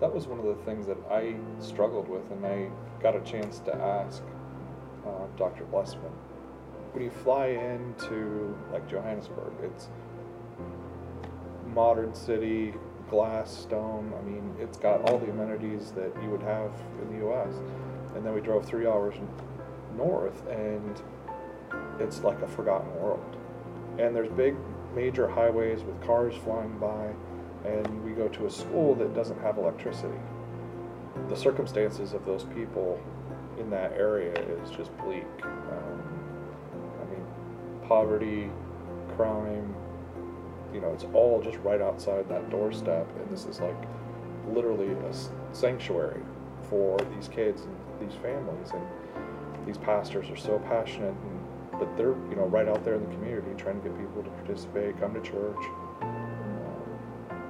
That was one of the things that I struggled with, and I got a chance to ask uh, Dr. Blessman. When you fly into like Johannesburg, it's modern city, glass, stone. I mean, it's got all the amenities that you would have in the U.S. And then we drove three hours north, and it's like a forgotten world. And there's big, major highways with cars flying by and we go to a school that doesn't have electricity. The circumstances of those people in that area is just bleak. Um, I mean, poverty, crime, you know, it's all just right outside that doorstep, and this is like literally a sanctuary for these kids and these families. And these pastors are so passionate, and, but they're you know right out there in the community trying to get people to participate, come to church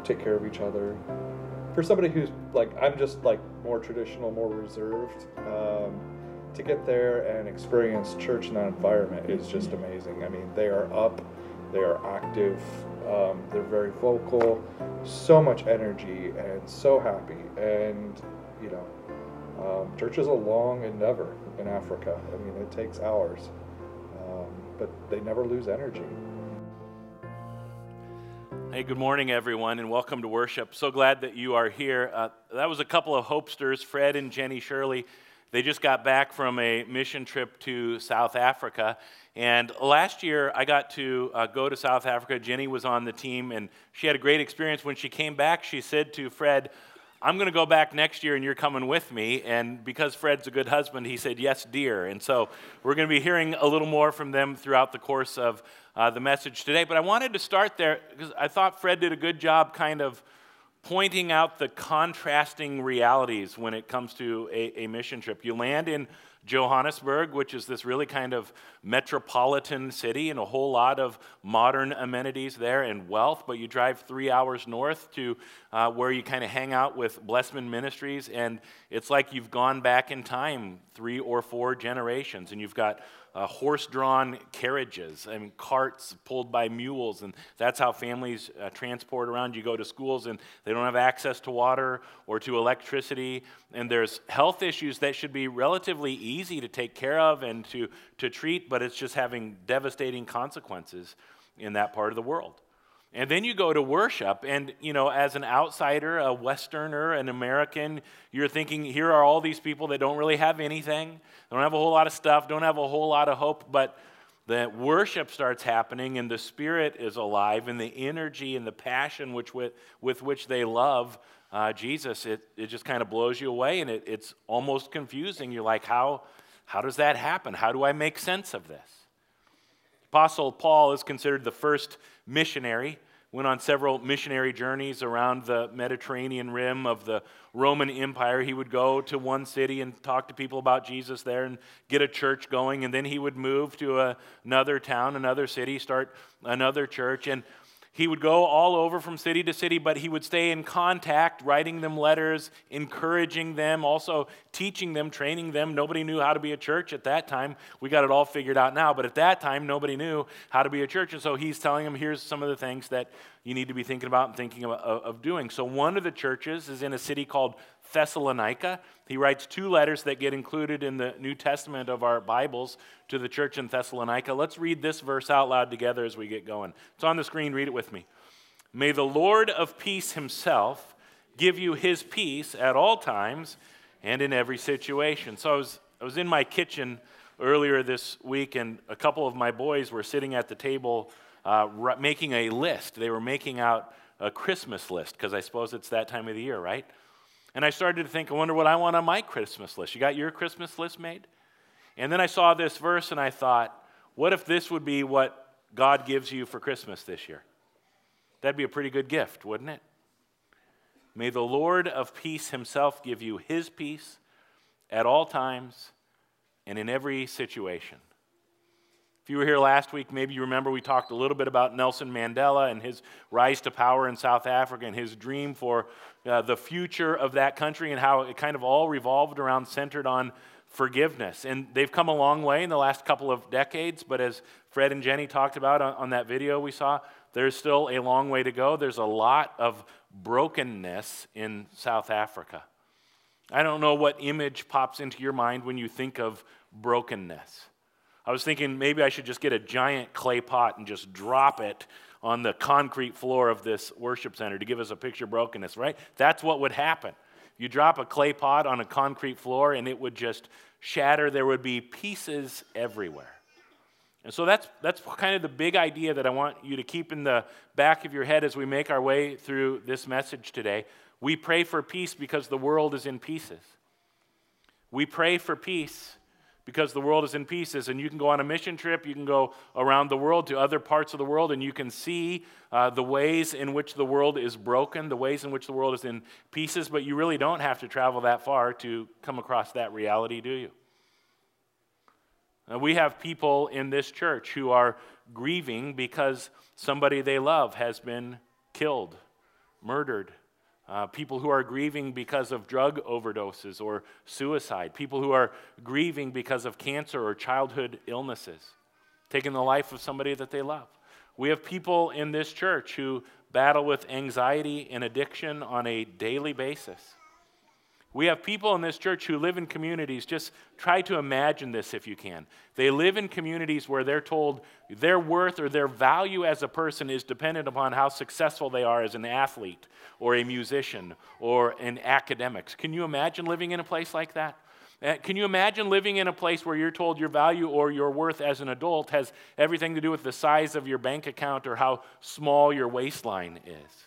take care of each other. For somebody who's like, I'm just like more traditional, more reserved, um, to get there and experience church in that environment is just amazing. I mean, they are up, they are active, um, they're very vocal, so much energy, and so happy. And, you know, um, church is a long endeavor in Africa. I mean, it takes hours, um, but they never lose energy. Hey, good morning, everyone, and welcome to worship. So glad that you are here. Uh, that was a couple of Hopesters, Fred and Jenny Shirley. They just got back from a mission trip to South Africa. And last year, I got to uh, go to South Africa. Jenny was on the team, and she had a great experience. When she came back, she said to Fred, I'm going to go back next year and you're coming with me. And because Fred's a good husband, he said, Yes, dear. And so we're going to be hearing a little more from them throughout the course of uh, the message today. But I wanted to start there because I thought Fred did a good job kind of pointing out the contrasting realities when it comes to a, a mission trip. You land in Johannesburg, which is this really kind of metropolitan city and a whole lot of modern amenities there and wealth. But you drive three hours north to uh, where you kind of hang out with Blessman Ministries, and it's like you've gone back in time three or four generations, and you've got uh, horse drawn carriages and carts pulled by mules. And that's how families uh, transport around. You go to schools and they don't have access to water or to electricity. And there's health issues that should be relatively easy to take care of and to, to treat, but it's just having devastating consequences in that part of the world. And then you go to worship, and you know, as an outsider, a Westerner, an American, you're thinking, here are all these people that don't really have anything, don't have a whole lot of stuff, don't have a whole lot of hope, but the worship starts happening, and the Spirit is alive, and the energy and the passion which with, with which they love uh, Jesus, it, it just kind of blows you away, and it, it's almost confusing. You're like, how, how does that happen? How do I make sense of this? Apostle Paul is considered the first missionary, went on several missionary journeys around the Mediterranean rim of the Roman Empire. He would go to one city and talk to people about Jesus there and get a church going, and then he would move to a, another town, another city, start another church. And he would go all over from city to city, but he would stay in contact, writing them letters, encouraging them, also teaching them, training them. Nobody knew how to be a church at that time. We got it all figured out now, but at that time, nobody knew how to be a church. And so he's telling them, here's some of the things that you need to be thinking about and thinking of, of doing. So one of the churches is in a city called Thessalonica. He writes two letters that get included in the New Testament of our Bibles to the church in Thessalonica. Let's read this verse out loud together as we get going. It's on the screen, read it with me. May the Lord of peace himself give you his peace at all times and in every situation. So I was, I was in my kitchen earlier this week, and a couple of my boys were sitting at the table uh, making a list. They were making out a Christmas list because I suppose it's that time of the year, right? And I started to think, I wonder what I want on my Christmas list. You got your Christmas list made? And then I saw this verse and I thought, what if this would be what God gives you for Christmas this year? That'd be a pretty good gift, wouldn't it? May the Lord of peace himself give you his peace at all times and in every situation. If you were here last week, maybe you remember we talked a little bit about Nelson Mandela and his rise to power in South Africa and his dream for uh, the future of that country and how it kind of all revolved around, centered on forgiveness. And they've come a long way in the last couple of decades, but as Fred and Jenny talked about on, on that video we saw, there's still a long way to go. There's a lot of brokenness in South Africa. I don't know what image pops into your mind when you think of brokenness. I was thinking maybe I should just get a giant clay pot and just drop it on the concrete floor of this worship center to give us a picture of brokenness, right? That's what would happen. You drop a clay pot on a concrete floor and it would just shatter. There would be pieces everywhere. And so that's, that's kind of the big idea that I want you to keep in the back of your head as we make our way through this message today. We pray for peace because the world is in pieces. We pray for peace because the world is in pieces. And you can go on a mission trip, you can go around the world to other parts of the world, and you can see uh, the ways in which the world is broken, the ways in which the world is in pieces, but you really don't have to travel that far to come across that reality, do you? Uh, we have people in this church who are grieving because somebody they love has been killed, murdered, uh, people who are grieving because of drug overdoses or suicide, people who are grieving because of cancer or childhood illnesses, taking the life of somebody that they love. We have people in this church who battle with anxiety and addiction on a daily basis. We have people in this church who live in communities. Just try to imagine this if you can. They live in communities where they're told their worth or their value as a person is dependent upon how successful they are as an athlete or a musician or in academics. Can you imagine living in a place like that? Uh, can you imagine living in a place where you're told your value or your worth as an adult has everything to do with the size of your bank account or how small your waistline is?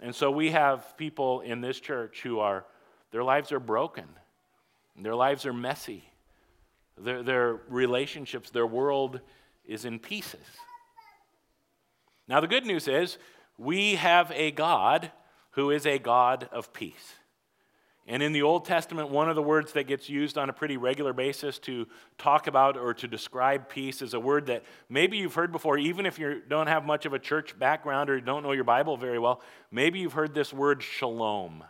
And so we have people in this church who are their lives are broken, their lives are messy, their, their relationships, their world is in pieces. Now, the good news is we have a God who is a God of peace. And in the Old Testament, one of the words that gets used on a pretty regular basis to talk about or to describe peace is a word that maybe you've heard before, even if you don't have much of a church background or don't know your Bible very well. Maybe you've heard this word shalom.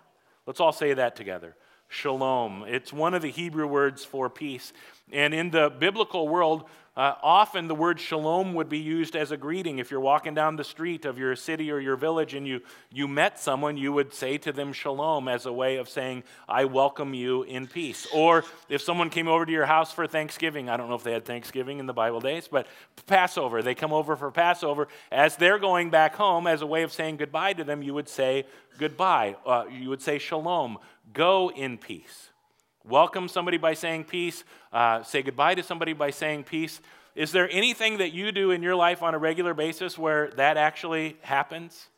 Let's all say that together. Shalom. It's one of the Hebrew words for peace. And in the biblical world, uh, often the word shalom would be used as a greeting. If you're walking down the street of your city or your village and you, you met someone, you would say to them shalom as a way of saying, I welcome you in peace. Or if someone came over to your house for Thanksgiving, I don't know if they had Thanksgiving in the Bible days, but Passover, they come over for Passover. As they're going back home, as a way of saying goodbye to them, you would say goodbye. Uh, you would say shalom, go in peace welcome somebody by saying peace, uh, say goodbye to somebody by saying peace. Is there anything that you do in your life on a regular basis where that actually happens?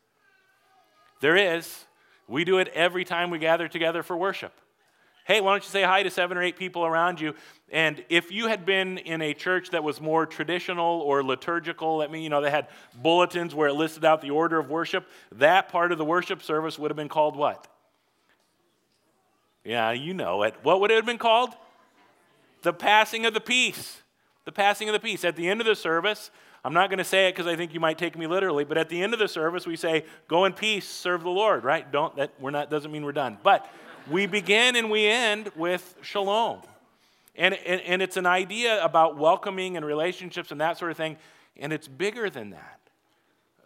There is. We do it every time we gather together for worship. Hey, why don't you say hi to seven or eight people around you? And if you had been in a church that was more traditional or liturgical, that mean, you know, they had bulletins where it listed out the order of worship, that part of the worship service would have been called what? Yeah, you know it. What would it have been called? The passing of the peace. The passing of the peace. At the end of the service, I'm not going to say it because I think you might take me literally, but at the end of the service, we say, "Go in peace, serve the Lord." Right? Don't that we're not doesn't mean we're done, but we begin and we end with shalom, and, and and it's an idea about welcoming and relationships and that sort of thing, and it's bigger than that.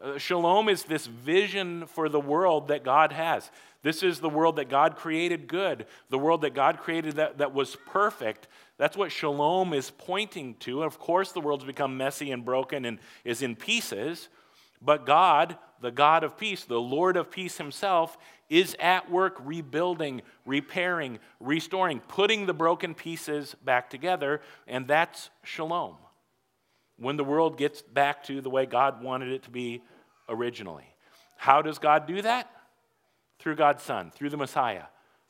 Uh, shalom is this vision for the world that God has. This is the world that God created good, the world that God created that, that was perfect. That's what shalom is pointing to. Of course, the world's become messy and broken and is in pieces. But God, the God of peace, the Lord of peace himself, is at work rebuilding, repairing, restoring, putting the broken pieces back together. And that's shalom. When the world gets back to the way God wanted it to be originally. How does God do that? through God's Son, through the Messiah,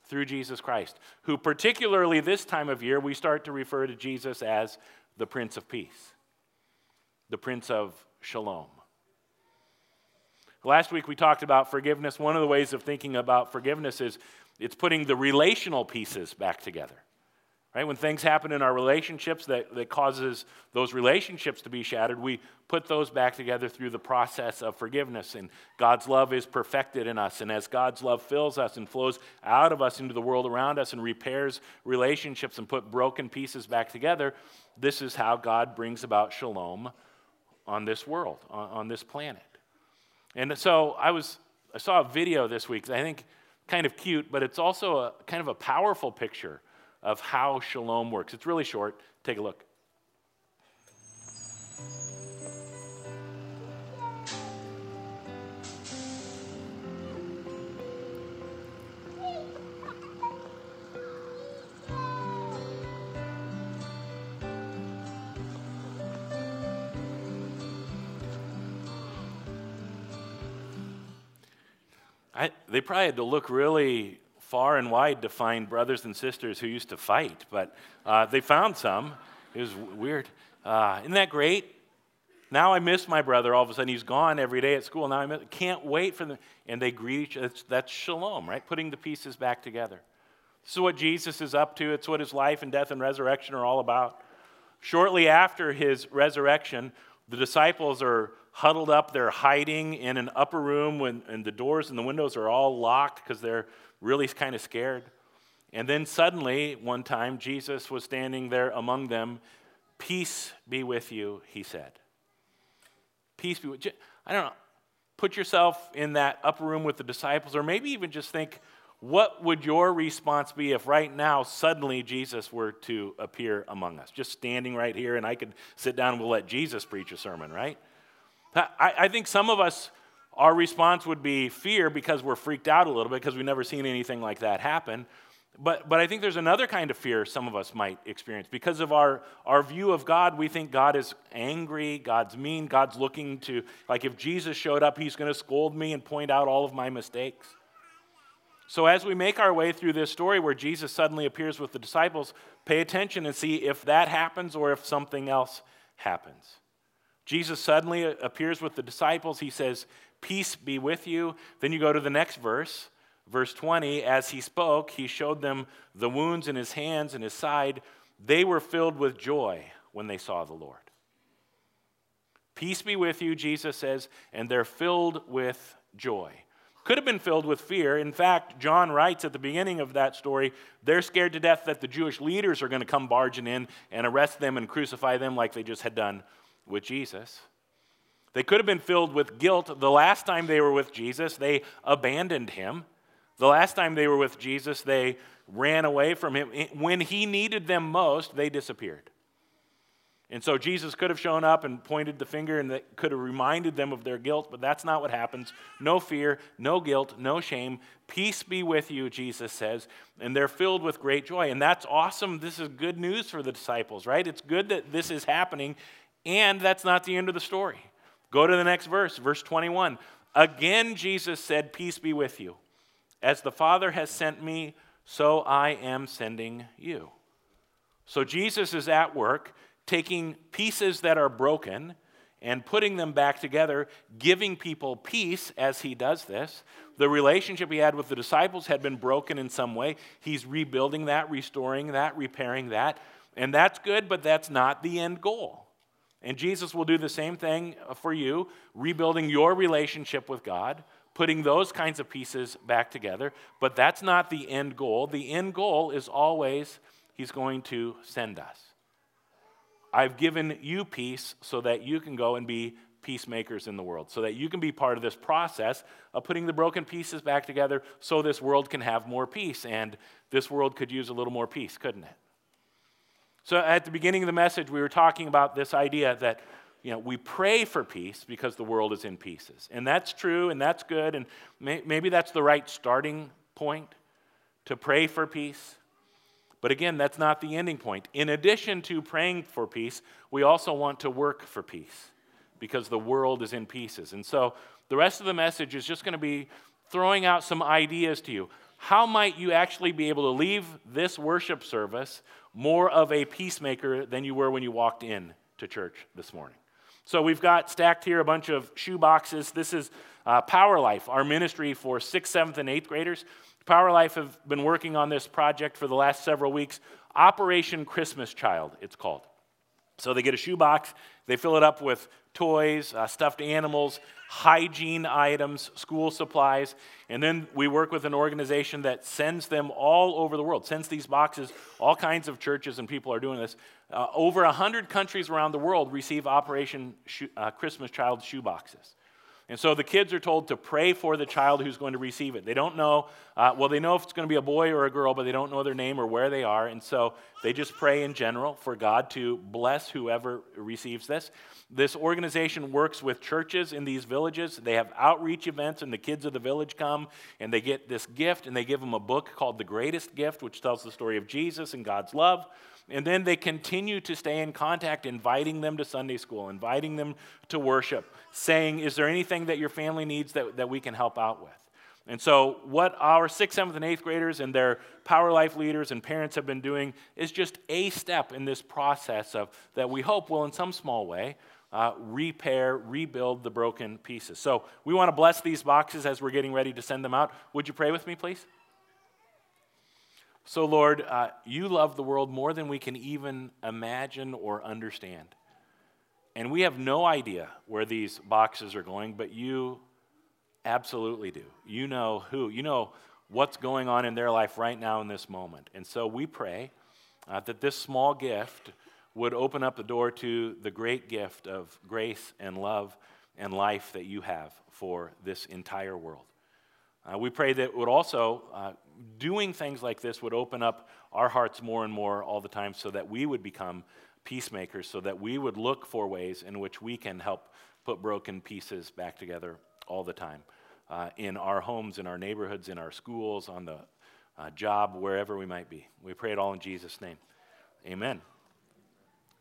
through Jesus Christ, who, particularly this time of year, we start to refer to Jesus as the Prince of Peace, the Prince of Shalom. Last week we talked about forgiveness. One of the ways of thinking about forgiveness is it's putting the relational pieces back together. Right? When things happen in our relationships that, that causes those relationships to be shattered, we put those back together through the process of forgiveness. And God's love is perfected in us. And as God's love fills us and flows out of us into the world around us and repairs relationships and put broken pieces back together, this is how God brings about shalom on this world, on, on this planet. And so I was I saw a video this week that I think kind of cute, but it's also a kind of a powerful picture of how shalom works. It's really short. Take a look. I, they probably had to look really far and wide to find brothers and sisters who used to fight, but uh, they found some. It was weird. Uh, isn't that great? Now I miss my brother. All of a sudden, he's gone every day at school. Now I miss, can't wait for them. And they greet each other. That's shalom, right? Putting the pieces back together. This is what Jesus is up to. It's what his life and death and resurrection are all about. Shortly after his resurrection, the disciples are huddled up. They're hiding in an upper room when, and the doors and the windows are all locked because they're really kind of scared. And then suddenly, one time, Jesus was standing there among them. Peace be with you, he said. Peace be with you. I don't know. Put yourself in that upper room with the disciples, or maybe even just think, what would your response be if right now suddenly Jesus were to appear among us? Just standing right here, and I could sit down and we'll let Jesus preach a sermon, right? I, I think some of us, our response would be fear because we're freaked out a little bit because we've never seen anything like that happen. But, but I think there's another kind of fear some of us might experience. Because of our, our view of God, we think God is angry, God's mean, God's looking to, like if Jesus showed up, he's going to scold me and point out all of my mistakes. So as we make our way through this story where Jesus suddenly appears with the disciples, pay attention and see if that happens or if something else happens. Jesus suddenly appears with the disciples. He says, Peace be with you. Then you go to the next verse, verse 20. As he spoke, he showed them the wounds in his hands and his side. They were filled with joy when they saw the Lord. Peace be with you, Jesus says, and they're filled with joy. Could have been filled with fear. In fact, John writes at the beginning of that story, they're scared to death that the Jewish leaders are going to come barging in and arrest them and crucify them like they just had done with Jesus. They could have been filled with guilt. The last time they were with Jesus, they abandoned him. The last time they were with Jesus, they ran away from him. When he needed them most, they disappeared. And so Jesus could have shown up and pointed the finger and could have reminded them of their guilt, but that's not what happens. No fear, no guilt, no shame. Peace be with you, Jesus says. And they're filled with great joy. And that's awesome. This is good news for the disciples, right? It's good that this is happening. And that's not the end of the story. Go to the next verse, verse 21. Again, Jesus said, Peace be with you. As the Father has sent me, so I am sending you. So Jesus is at work taking pieces that are broken and putting them back together, giving people peace as he does this. The relationship he had with the disciples had been broken in some way. He's rebuilding that, restoring that, repairing that. And that's good, but that's not the end goal. And Jesus will do the same thing for you, rebuilding your relationship with God, putting those kinds of pieces back together. But that's not the end goal. The end goal is always He's going to send us. I've given you peace so that you can go and be peacemakers in the world, so that you can be part of this process of putting the broken pieces back together so this world can have more peace. And this world could use a little more peace, couldn't it? So at the beginning of the message, we were talking about this idea that you know, we pray for peace because the world is in pieces. And that's true and that's good. And may, maybe that's the right starting point to pray for peace. But again, that's not the ending point. In addition to praying for peace, we also want to work for peace because the world is in pieces. And so the rest of the message is just going to be throwing out some ideas to you. How might you actually be able to leave this worship service more of a peacemaker than you were when you walked in to church this morning. So we've got stacked here a bunch of shoe boxes. This is uh, Power Life, our ministry for sixth, seventh, and eighth graders. Power Life have been working on this project for the last several weeks. Operation Christmas Child, it's called. So they get a shoebox, they fill it up with toys, uh, stuffed animals, hygiene items, school supplies, and then we work with an organization that sends them all over the world, sends these boxes. All kinds of churches and people are doing this. Uh, over 100 countries around the world receive Operation uh, Christmas Child shoeboxes. And so the kids are told to pray for the child who's going to receive it. They don't know, uh, well, they know if it's going to be a boy or a girl, but they don't know their name or where they are. And so they just pray in general for God to bless whoever receives this. This organization works with churches in these villages. They have outreach events, and the kids of the village come and they get this gift, and they give them a book called The Greatest Gift, which tells the story of Jesus and God's love. And then they continue to stay in contact, inviting them to Sunday school, inviting them to worship, saying, Is there anything that your family needs that, that we can help out with? And so, what our sixth, seventh, and eighth graders and their Power Life leaders and parents have been doing is just a step in this process of that we hope will, in some small way, uh, repair, rebuild the broken pieces. So, we want to bless these boxes as we're getting ready to send them out. Would you pray with me, please? So, Lord, uh, you love the world more than we can even imagine or understand. And we have no idea where these boxes are going, but you absolutely do. You know who, you know what's going on in their life right now in this moment. And so we pray uh, that this small gift would open up the door to the great gift of grace and love and life that you have for this entire world. Uh, we pray that it would also, uh, doing things like this would open up our hearts more and more all the time so that we would become peacemakers, so that we would look for ways in which we can help put broken pieces back together all the time uh, in our homes, in our neighborhoods, in our schools, on the uh, job, wherever we might be. We pray it all in Jesus' name. Amen.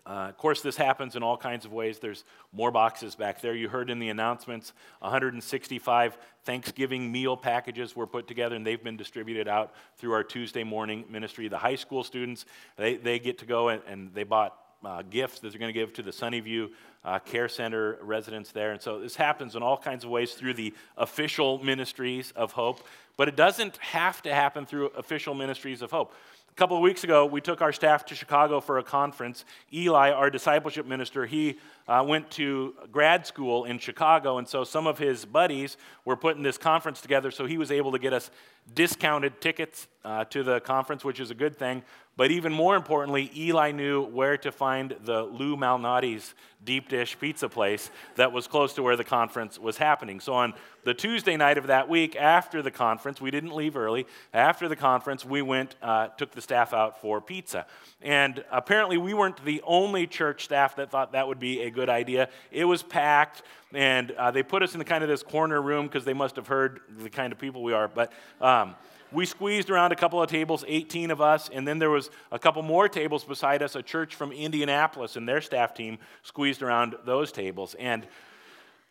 Uh, of course, this happens in all kinds of ways. There's more boxes back there. You heard in the announcements 165 Thanksgiving meal packages were put together, and they've been distributed out through our Tuesday morning ministry. The high school students, they, they get to go and, and they bought uh, gifts that they're going to give to the Sunnyview uh, Care Center residents there. And so this happens in all kinds of ways through the official ministries of hope, but it doesn't have to happen through official ministries of hope. A couple of weeks ago, we took our staff to Chicago for a conference. Eli, our discipleship minister, he uh, went to grad school in Chicago, and so some of his buddies were putting this conference together, so he was able to get us discounted tickets uh, to the conference, which is a good thing. But even more importantly, Eli knew where to find the Lou Malnati's deep dish pizza place that was close to where the conference was happening. So on the Tuesday night of that week, after the conference, we didn't leave early. After the conference, we went, uh, took the staff out for pizza. And apparently, we weren't the only church staff that thought that would be a good idea. It was packed, and uh, they put us in the kind of this corner room because they must have heard the kind of people we are. But um, we squeezed around a couple of tables, 18 of us, and then there was a couple more tables beside us, a church from Indianapolis and their staff team squeezed around those tables. And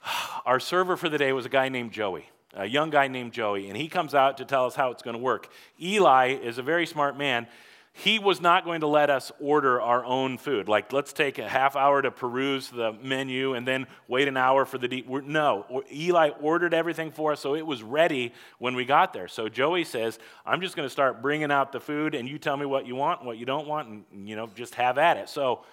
our server for the day was a guy named Joey, a young guy named Joey, and he comes out to tell us how it's going to work. Eli is a very smart man, he was not going to let us order our own food. Like, let's take a half hour to peruse the menu and then wait an hour for the deep. No, Eli ordered everything for us, so it was ready when we got there. So Joey says, I'm just going to start bringing out the food, and you tell me what you want what you don't want, and, you know, just have at it. So,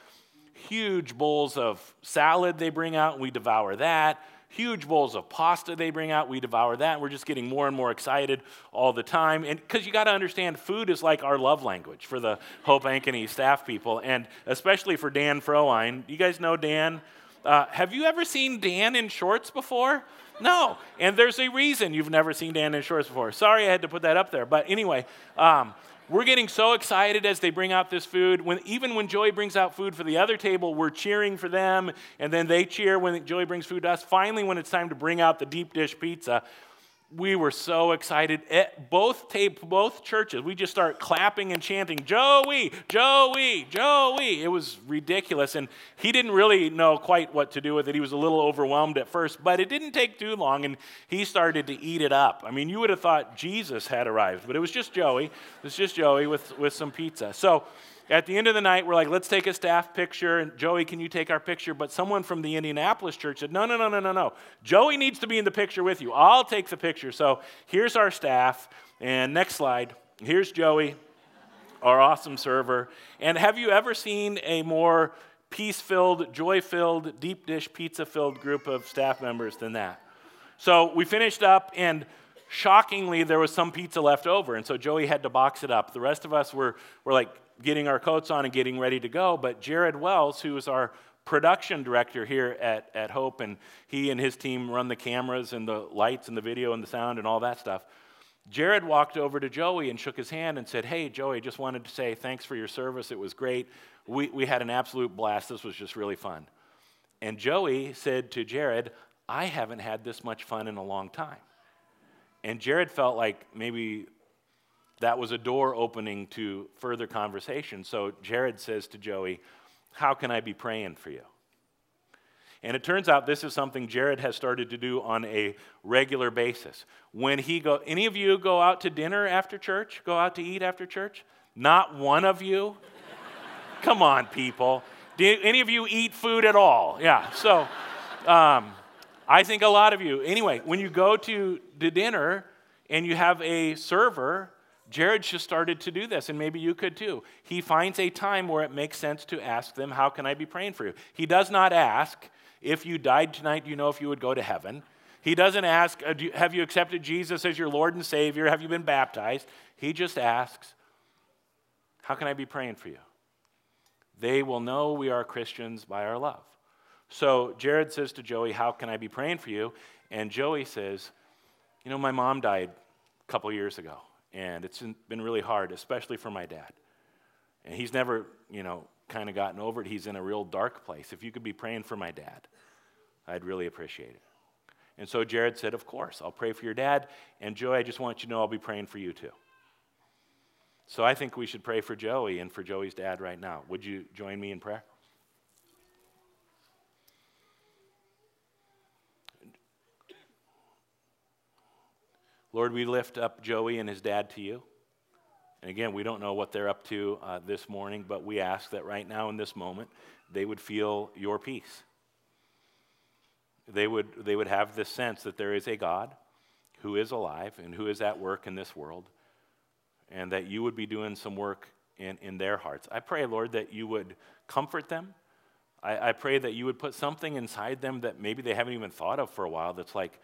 huge bowls of salad they bring out, and we devour that huge bowls of pasta they bring out. We devour that. We're just getting more and more excited all the time. And because you got to understand, food is like our love language for the Hope Ankeny staff people, and especially for Dan Froine. You guys know Dan? Uh, have you ever seen Dan in shorts before? No. And there's a reason you've never seen Dan in shorts before. Sorry I had to put that up there. But anyway, um, we're getting so excited as they bring out this food. When, even when Joey brings out food for the other table, we're cheering for them, and then they cheer when Joey brings food to us. Finally, when it's time to bring out the deep dish pizza, we were so excited. At both tape, both churches, we just start clapping and chanting, Joey, Joey, Joey. It was ridiculous. And he didn't really know quite what to do with it. He was a little overwhelmed at first, but it didn't take too long, and he started to eat it up. I mean, you would have thought Jesus had arrived, but it was just Joey. It was just Joey with, with some pizza. So at the end of the night, we're like, let's take a staff picture. And Joey, can you take our picture? But someone from the Indianapolis church said, no, no, no, no, no, no. Joey needs to be in the picture with you. I'll take the picture. So here's our staff. And next slide. Here's Joey, our awesome server. And have you ever seen a more peace filled, joy filled, deep dish pizza filled group of staff members than that? So we finished up, and shockingly, there was some pizza left over. And so Joey had to box it up. The rest of us were, were like, getting our coats on and getting ready to go. But Jared Wells, who is our production director here at, at Hope, and he and his team run the cameras and the lights and the video and the sound and all that stuff. Jared walked over to Joey and shook his hand and said, Hey, Joey, just wanted to say thanks for your service. It was great. We, we had an absolute blast. This was just really fun. And Joey said to Jared, I haven't had this much fun in a long time. And Jared felt like maybe that was a door opening to further conversation. So Jared says to Joey, How can I be praying for you? And it turns out this is something Jared has started to do on a regular basis. When he go, any of you go out to dinner after church? Go out to eat after church? Not one of you? Come on, people. Do any of you eat food at all? Yeah. So, um, I think a lot of you. Anyway, when you go to the dinner and you have a server, Jared just started to do this, and maybe you could too. He finds a time where it makes sense to ask them, How can I be praying for you? He does not ask, if you died tonight, do you know if you would go to heaven? He doesn't ask, uh, Have you accepted Jesus as your Lord and Savior? Have you been baptized? He just asks, How can I be praying for you? They will know we are Christians by our love. So Jared says to Joey, How can I be praying for you? And Joey says, You know, my mom died a couple years ago, and it's been really hard, especially for my dad. And he's never, you know, kind of gotten over it. He's in a real dark place. If you could be praying for my dad, I'd really appreciate it. And so Jared said, Of course, I'll pray for your dad. And Joey, I just want you to know I'll be praying for you too. So I think we should pray for Joey and for Joey's dad right now. Would you join me in prayer? Lord, we lift up Joey and his dad to you. And again, we don't know what they're up to uh, this morning, but we ask that right now in this moment, they would feel your peace. They would, they would have this sense that there is a God who is alive and who is at work in this world, and that you would be doing some work in, in their hearts. I pray, Lord, that you would comfort them. I, I pray that you would put something inside them that maybe they haven't even thought of for a while that's like,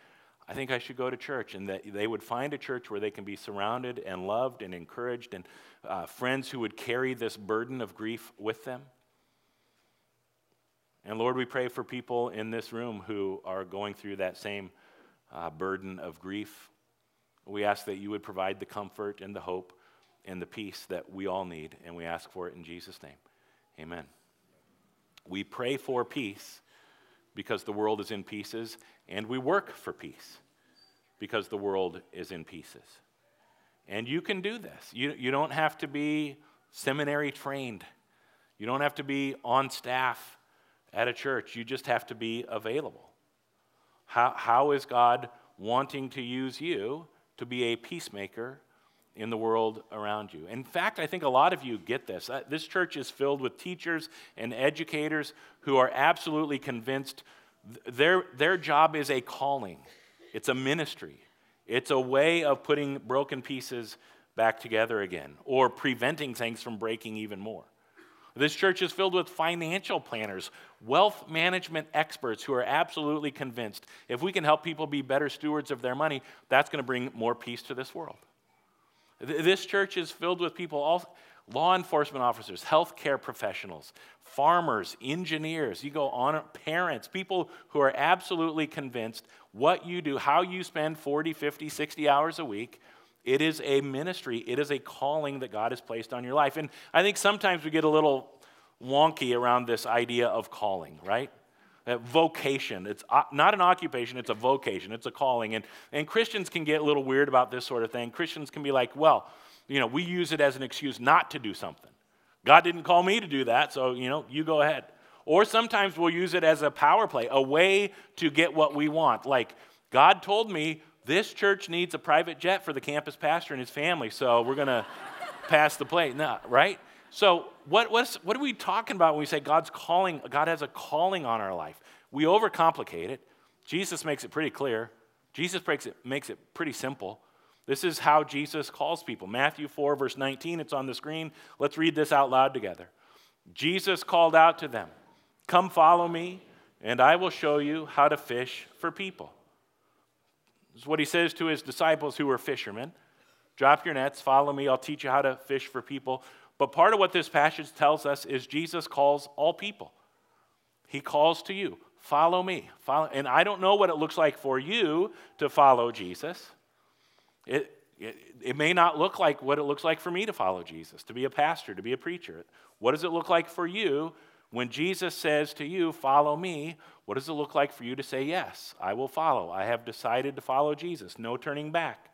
I think I should go to church, and that they would find a church where they can be surrounded and loved and encouraged, and uh, friends who would carry this burden of grief with them. And Lord, we pray for people in this room who are going through that same uh, burden of grief. We ask that you would provide the comfort and the hope and the peace that we all need, and we ask for it in Jesus' name. Amen. We pray for peace because the world is in pieces, and we work for peace because the world is in pieces. And you can do this. You, you don't have to be seminary trained, you don't have to be on staff at a church. You just have to be available. How, how is God wanting to use you to be a peacemaker in the world around you. In fact, I think a lot of you get this. Uh, this church is filled with teachers and educators who are absolutely convinced their, their job is a calling, it's a ministry, it's a way of putting broken pieces back together again or preventing things from breaking even more. This church is filled with financial planners, wealth management experts who are absolutely convinced if we can help people be better stewards of their money, that's going to bring more peace to this world. This church is filled with people, all, law enforcement officers, healthcare professionals, farmers, engineers, you go on, parents, people who are absolutely convinced what you do, how you spend 40, 50, 60 hours a week, it is a ministry, it is a calling that God has placed on your life. And I think sometimes we get a little wonky around this idea of calling, right? Vocation. It's uh, not an occupation, it's a vocation, it's a calling. And, and Christians can get a little weird about this sort of thing. Christians can be like, well, you know, we use it as an excuse not to do something. God didn't call me to do that, so, you know, you go ahead. Or sometimes we'll use it as a power play, a way to get what we want. Like, God told me this church needs a private jet for the campus pastor and his family, so we're going to pass the plate. No, right? So, what, what are we talking about when we say God's calling? God has a calling on our life. We overcomplicate it. Jesus makes it pretty clear. Jesus makes it, makes it pretty simple. This is how Jesus calls people. Matthew 4, verse 19, it's on the screen. Let's read this out loud together. Jesus called out to them, Come follow me, and I will show you how to fish for people. This is what he says to his disciples who were fishermen Drop your nets, follow me, I'll teach you how to fish for people. But part of what this passage tells us is Jesus calls all people. He calls to you, follow me. Follow. And I don't know what it looks like for you to follow Jesus. It, it, it may not look like what it looks like for me to follow Jesus, to be a pastor, to be a preacher. What does it look like for you when Jesus says to you, Follow me? What does it look like for you to say, Yes, I will follow? I have decided to follow Jesus. No turning back.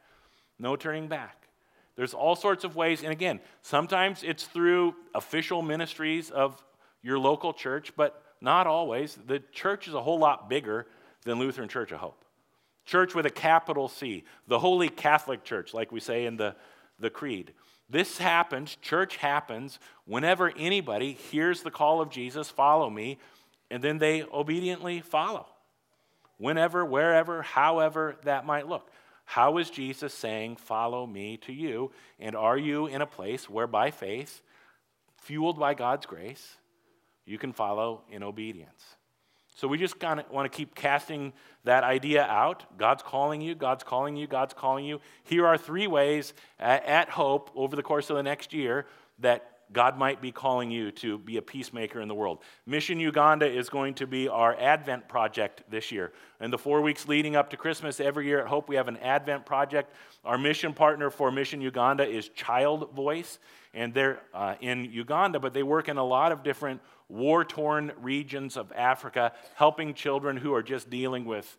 No turning back. There's all sorts of ways. And again, sometimes it's through official ministries of your local church, but not always. The church is a whole lot bigger than Lutheran Church of Hope. Church with a capital C, the Holy Catholic Church, like we say in the, the Creed. This happens, church happens, whenever anybody hears the call of Jesus, follow me, and then they obediently follow. Whenever, wherever, however that might look. How is Jesus saying, Follow me to you? And are you in a place where by faith, fueled by God's grace, you can follow in obedience? So we just kind of want to keep casting that idea out. God's calling you, God's calling you, God's calling you. Here are three ways at, at Hope over the course of the next year that God might be calling you to be a peacemaker in the world. Mission Uganda is going to be our Advent project this year. And the four weeks leading up to Christmas, every year at Hope, we have an Advent project. Our mission partner for Mission Uganda is Child Voice. And they're uh, in Uganda, but they work in a lot of different war torn regions of Africa, helping children who are just dealing with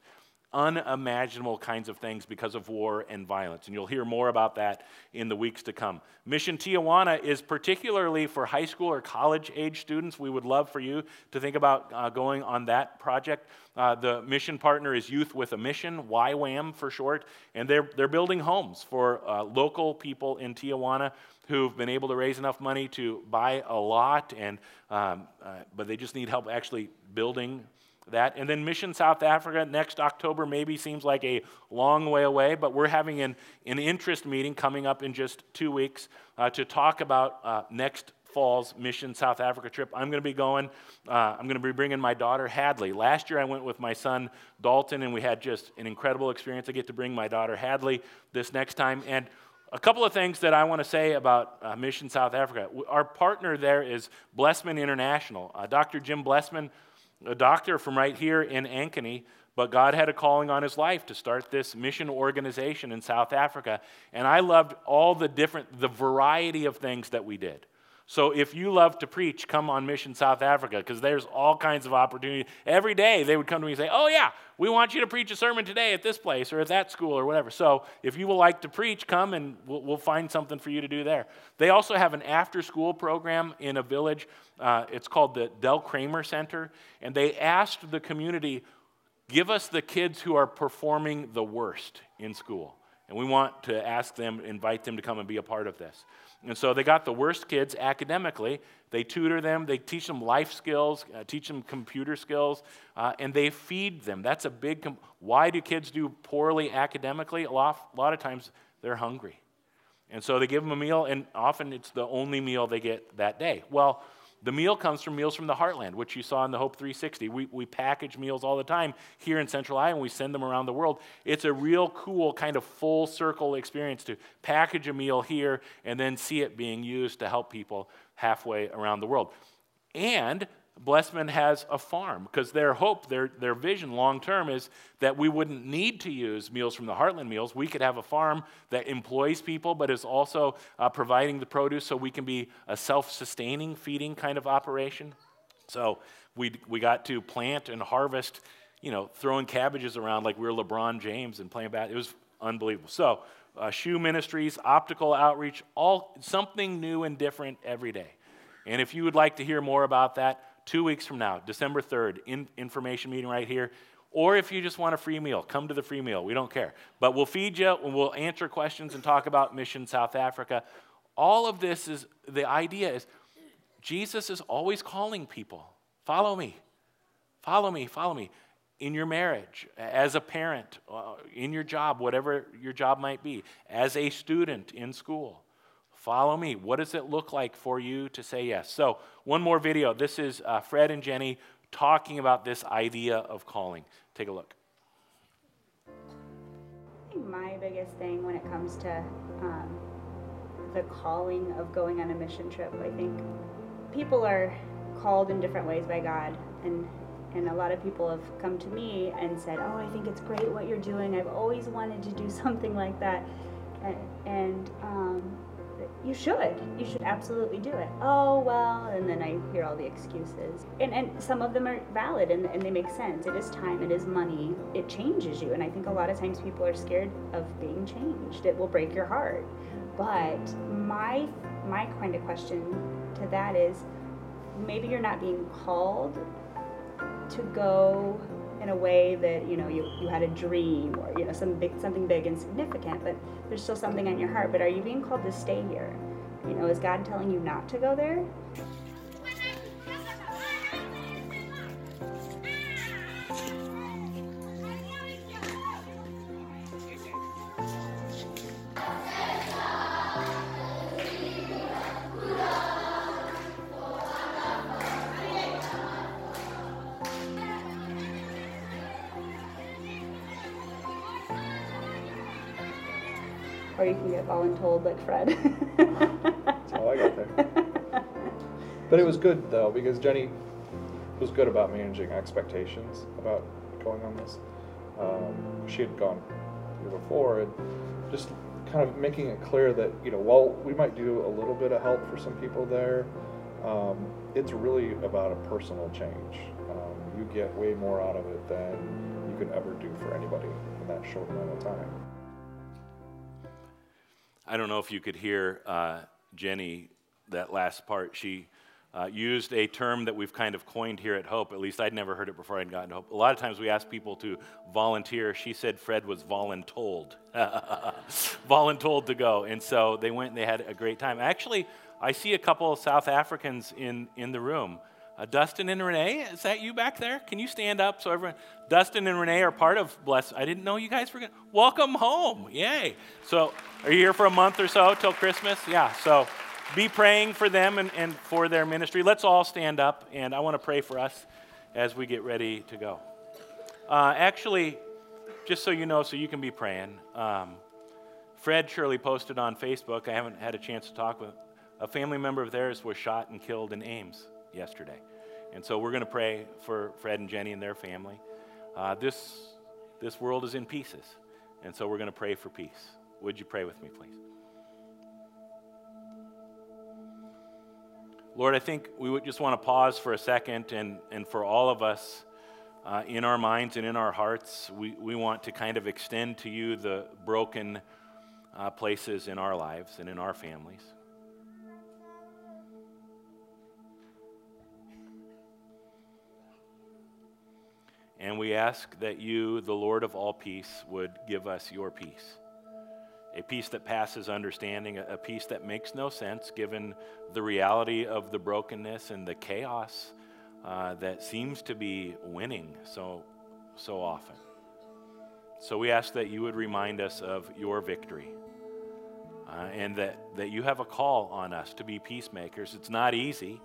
unimaginable kinds of things because of war and violence. And you'll hear more about that in the weeks to come. Mission Tijuana is particularly for high school or college age students. We would love for you to think about uh, going on that project. Uh, the mission partner is Youth with a Mission, YWAM for short, and they're, they're building homes for uh, local people in Tijuana who've been able to raise enough money to buy a lot, and, um, uh, but they just need help actually building that. And then Mission South Africa next October maybe seems like a long way away, but we're having an, an interest meeting coming up in just two weeks uh, to talk about uh, next fall's Mission South Africa trip. I'm going to be going, uh, I'm going to be bringing my daughter Hadley. Last year I went with my son Dalton, and we had just an incredible experience. I get to bring my daughter Hadley this next time. And a couple of things that I want to say about uh, Mission South Africa. Our partner there is Blessman International. Uh, Dr. Jim Blessman a doctor from right here in Ankeny, but God had a calling on his life to start this mission organization in South Africa. And I loved all the different, the variety of things that we did. So if you love to preach, come on Mission South Africa because there's all kinds of opportunity. Every day they would come to me and say, Oh, yeah, we want you to preach a sermon today at this place or at that school or whatever. So if you would like to preach, come and we'll, we'll find something for you to do there. They also have an after school program in a village. Uh, it's called the Del Kramer Center. And they asked the community, Give us the kids who are performing the worst in school. And we want to ask them, invite them to come and be a part of this. And so they got the worst kids academically. They tutor them, they teach them life skills, uh, teach them computer skills, uh, and they feed them. That's a big. Com- Why do kids do poorly academically? A lot, a lot of times they're hungry. And so they give them a meal, and often it's the only meal they get that day. Well, the meal comes from Meals from the Heartland, which you saw in the Hope 360. We, we package meals all the time here in Central Iowa, and we send them around the world. It's a real cool kind of full circle experience to package a meal here and then see it being used to help people halfway around the world. And Blessman has a farm because their hope, their, their vision long term is that we wouldn't need to use meals from the Heartland Meals. We could have a farm that employs people but is also uh, providing the produce so we can be a self sustaining feeding kind of operation. So we, we got to plant and harvest, you know, throwing cabbages around like we are LeBron James and playing bat. It was unbelievable. So, uh, shoe ministries, optical outreach, all something new and different every day. And if you would like to hear more about that, two weeks from now, December 3rd, in, information meeting right here. Or if you just want a free meal, come to the free meal. We don't care. But we'll feed you and we'll answer questions and talk about Mission South Africa. All of this is the idea is Jesus is always calling people follow me, follow me, follow me. In your marriage, as a parent, uh, in your job, whatever your job might be, as a student in school. Follow me. What does it look like for you to say yes? So, one more video. This is uh, Fred and Jenny talking about this idea of calling. Take a look. I think my biggest thing when it comes to um, the calling of going on a mission trip, I think people are called in different ways by God, and And a lot of people have come to me and said, Oh, I think it's great what you're doing. I've always wanted to do something like that. And, and um, you should. You should absolutely do it. Oh, well, and then I hear all the excuses. And, and some of them are valid and, and they make sense. It is time, it is money, it changes you. And I think a lot of times people are scared of being changed. It will break your heart. But my, my kind of question to that is maybe you're not being called to go in a way that you know you, you had a dream or you know some big something big and significant but there's still something on your heart. But are you being called to stay here? You know is god telling you not to go there or you can get voluntold like Fred. That's how I got there. But it was good though because Jenny was good about managing expectations about going on this. Um, she had gone before and just kind of making it clear that you know while we might do a little bit of help for some people there, um, it's really about a personal change. Um, you get way more out of it than you could ever do for anybody in that short amount of time. I don't know if you could hear uh, Jenny, that last part. She uh, used a term that we've kind of coined here at Hope. At least I'd never heard it before I'd gotten to Hope. A lot of times we ask people to volunteer. She said Fred was voluntold. voluntold to go. And so they went and they had a great time. Actually, I see a couple of South Africans in, in the room. Uh, Dustin and Renee, is that you back there? Can you stand up so everyone? Dustin and Renee are part of Bless. I didn't know you guys were going to. Welcome home. Yay. So, are you here for a month or so till Christmas? Yeah. So, be praying for them and, and for their ministry. Let's all stand up, and I want to pray for us as we get ready to go. Uh, actually, just so you know, so you can be praying, um, Fred Shirley posted on Facebook. I haven't had a chance to talk with a family member of theirs was shot and killed in Ames yesterday. And so we're going to pray for Fred and Jenny and their family. Uh, this, this world is in pieces. And so we're going to pray for peace. Would you pray with me, please? Lord, I think we would just want to pause for a second and, and for all of us uh, in our minds and in our hearts, we, we want to kind of extend to you the broken uh, places in our lives and in our families. And we ask that you, the Lord of all peace, would give us your peace. A peace that passes understanding, a peace that makes no sense given the reality of the brokenness and the chaos uh, that seems to be winning so, so often. So we ask that you would remind us of your victory. Uh, and that, that you have a call on us to be peacemakers. It's not easy.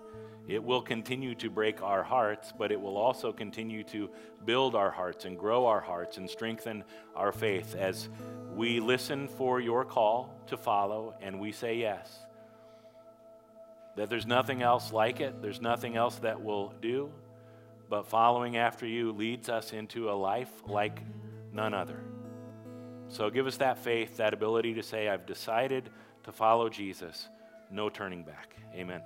It will continue to break our hearts, but it will also continue to build our hearts and grow our hearts and strengthen our faith as we listen for your call to follow and we say yes. That there's nothing else like it, there's nothing else that will do, but following after you leads us into a life like none other. So give us that faith, that ability to say, I've decided to follow Jesus, no turning back. Amen.